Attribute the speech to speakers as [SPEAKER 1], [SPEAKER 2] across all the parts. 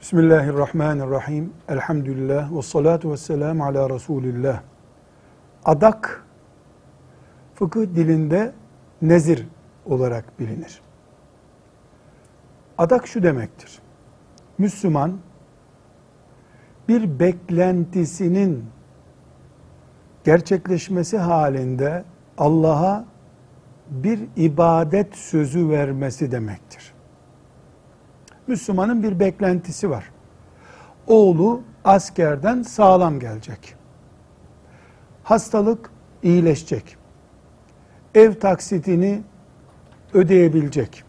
[SPEAKER 1] Bismillahirrahmanirrahim. Elhamdülillah ve salatu ve selamu ala Resulillah. Adak fıkıh dilinde nezir olarak bilinir. Adak şu demektir. Müslüman bir beklentisinin gerçekleşmesi halinde Allah'a bir ibadet sözü vermesi demektir. Müslümanın bir beklentisi var. Oğlu askerden sağlam gelecek. Hastalık iyileşecek. Ev taksitini ödeyebilecek.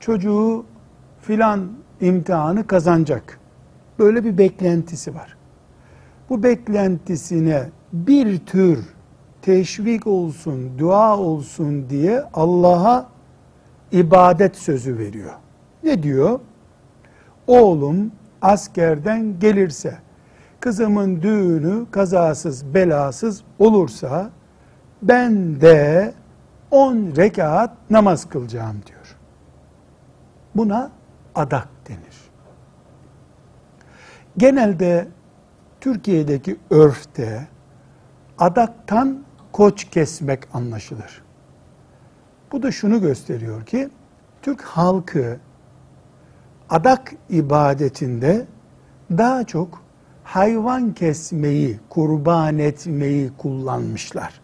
[SPEAKER 1] Çocuğu filan imtihanı kazanacak. Böyle bir beklentisi var. Bu beklentisine bir tür teşvik olsun, dua olsun diye Allah'a ibadet sözü veriyor. Ne diyor? Oğlum askerden gelirse, kızımın düğünü kazasız belasız olursa ben de on rekat namaz kılacağım diyor. Buna adak denir. Genelde Türkiye'deki örfte adaktan koç kesmek anlaşılır. Bu da şunu gösteriyor ki Türk halkı adak ibadetinde daha çok hayvan kesmeyi, kurban etmeyi kullanmışlar.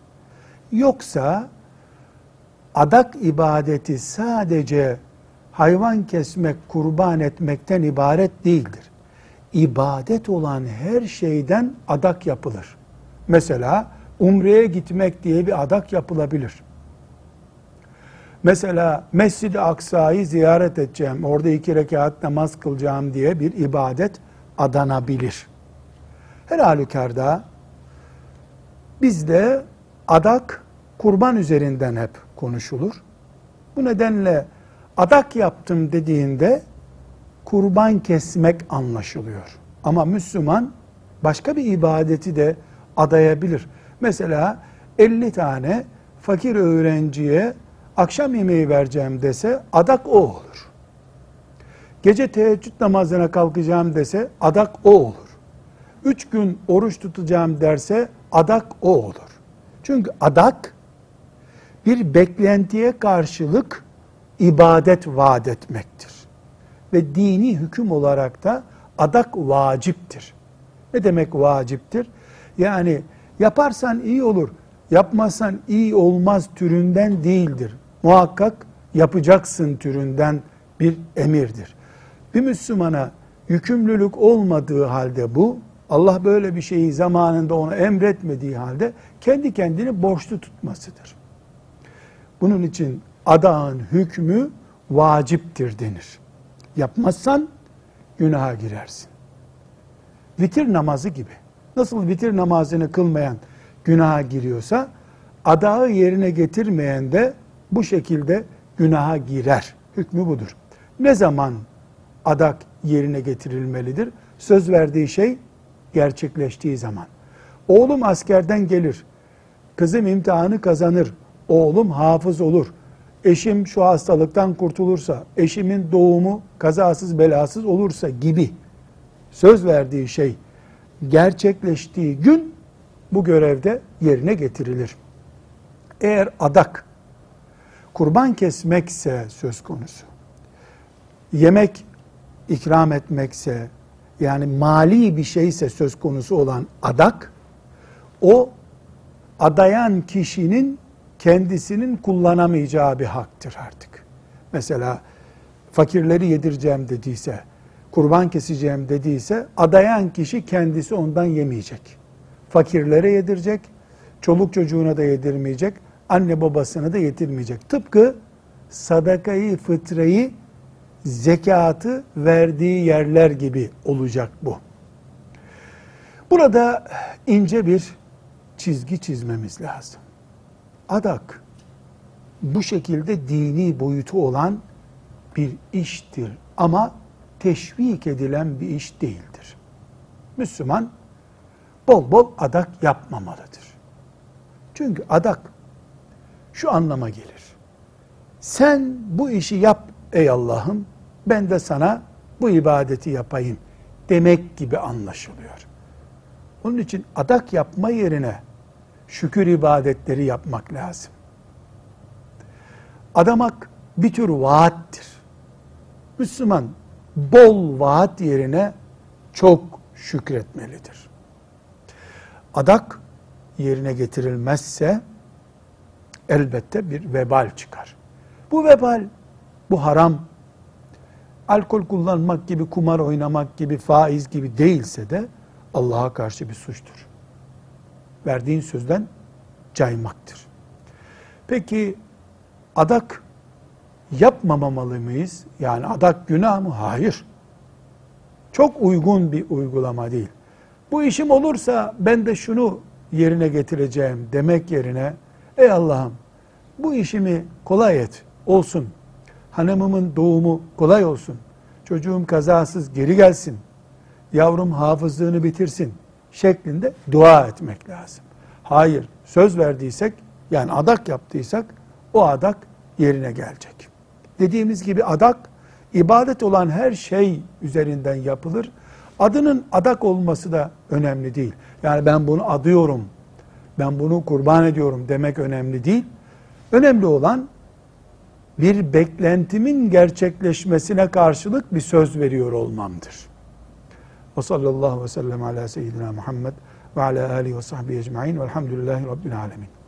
[SPEAKER 1] Yoksa adak ibadeti sadece hayvan kesmek, kurban etmekten ibaret değildir. İbadet olan her şeyden adak yapılır. Mesela umreye gitmek diye bir adak yapılabilir. Mesela Mescid-i Aksa'yı ziyaret edeceğim, orada iki rekat namaz kılacağım diye bir ibadet adanabilir. Her halükarda bizde adak kurban üzerinden hep konuşulur. Bu nedenle adak yaptım dediğinde kurban kesmek anlaşılıyor. Ama Müslüman başka bir ibadeti de adayabilir. Mesela 50 tane fakir öğrenciye akşam yemeği vereceğim dese adak o olur. Gece teheccüd namazına kalkacağım dese adak o olur. Üç gün oruç tutacağım derse adak o olur. Çünkü adak bir beklentiye karşılık ibadet vaat etmektir. Ve dini hüküm olarak da adak vaciptir. Ne demek vaciptir? Yani yaparsan iyi olur, yapmazsan iyi olmaz türünden değildir. Muhakkak yapacaksın türünden bir emirdir. Bir Müslümana yükümlülük olmadığı halde bu, Allah böyle bir şeyi zamanında ona emretmediği halde kendi kendini borçlu tutmasıdır. Bunun için adağın hükmü vaciptir denir. Yapmazsan günaha girersin. Vitir namazı gibi. Nasıl vitir namazını kılmayan günaha giriyorsa, adağı yerine getirmeyen de bu şekilde günaha girer. Hükmü budur. Ne zaman adak yerine getirilmelidir? Söz verdiği şey gerçekleştiği zaman. Oğlum askerden gelir, kızım imtihanı kazanır, oğlum hafız olur, eşim şu hastalıktan kurtulursa, eşimin doğumu kazasız belasız olursa gibi söz verdiği şey gerçekleştiği gün bu görevde yerine getirilir. Eğer adak kurban kesmekse söz konusu, yemek ikram etmekse, yani mali bir şeyse söz konusu olan adak, o adayan kişinin kendisinin kullanamayacağı bir haktır artık. Mesela fakirleri yedireceğim dediyse, kurban keseceğim dediyse, adayan kişi kendisi ondan yemeyecek. Fakirlere yedirecek, çoluk çocuğuna da yedirmeyecek, anne babasına da yedirmeyecek. Tıpkı sadakayı, fıtrayı, zekatı verdiği yerler gibi olacak bu. Burada ince bir çizgi çizmemiz lazım. Adak bu şekilde dini boyutu olan bir iştir ama teşvik edilen bir iş değildir. Müslüman bol bol adak yapmamalıdır. Çünkü adak şu anlama gelir. Sen bu işi yap ey Allah'ım ben de sana bu ibadeti yapayım demek gibi anlaşılıyor. Onun için adak yapma yerine şükür ibadetleri yapmak lazım. Adamak bir tür vaattir. Müslüman bol vaat yerine çok şükretmelidir. Adak yerine getirilmezse elbette bir vebal çıkar. Bu vebal, bu haram, alkol kullanmak gibi, kumar oynamak gibi, faiz gibi değilse de Allah'a karşı bir suçtur. Verdiğin sözden caymaktır. Peki adak yapmamalı mıyız? Yani adak günah mı? Hayır. Çok uygun bir uygulama değil. Bu işim olursa ben de şunu yerine getireceğim demek yerine ey Allah'ım bu işimi kolay et, olsun. Hanımımın doğumu kolay olsun. Çocuğum kazasız geri gelsin. Yavrum hafızlığını bitirsin şeklinde dua etmek lazım. Hayır, söz verdiysek yani adak yaptıysak o adak yerine gelecek. Dediğimiz gibi adak ibadet olan her şey üzerinden yapılır. Adının adak olması da önemli değil. Yani ben bunu adıyorum, ben bunu kurban ediyorum demek önemli değil. Önemli olan bir beklentimin gerçekleşmesine karşılık bir söz veriyor olmamdır. Ve sallallahu ve sellem ala seyyidina Muhammed ve ala alihi ve sahbihi ecma'in velhamdülillahi rabbil alemin.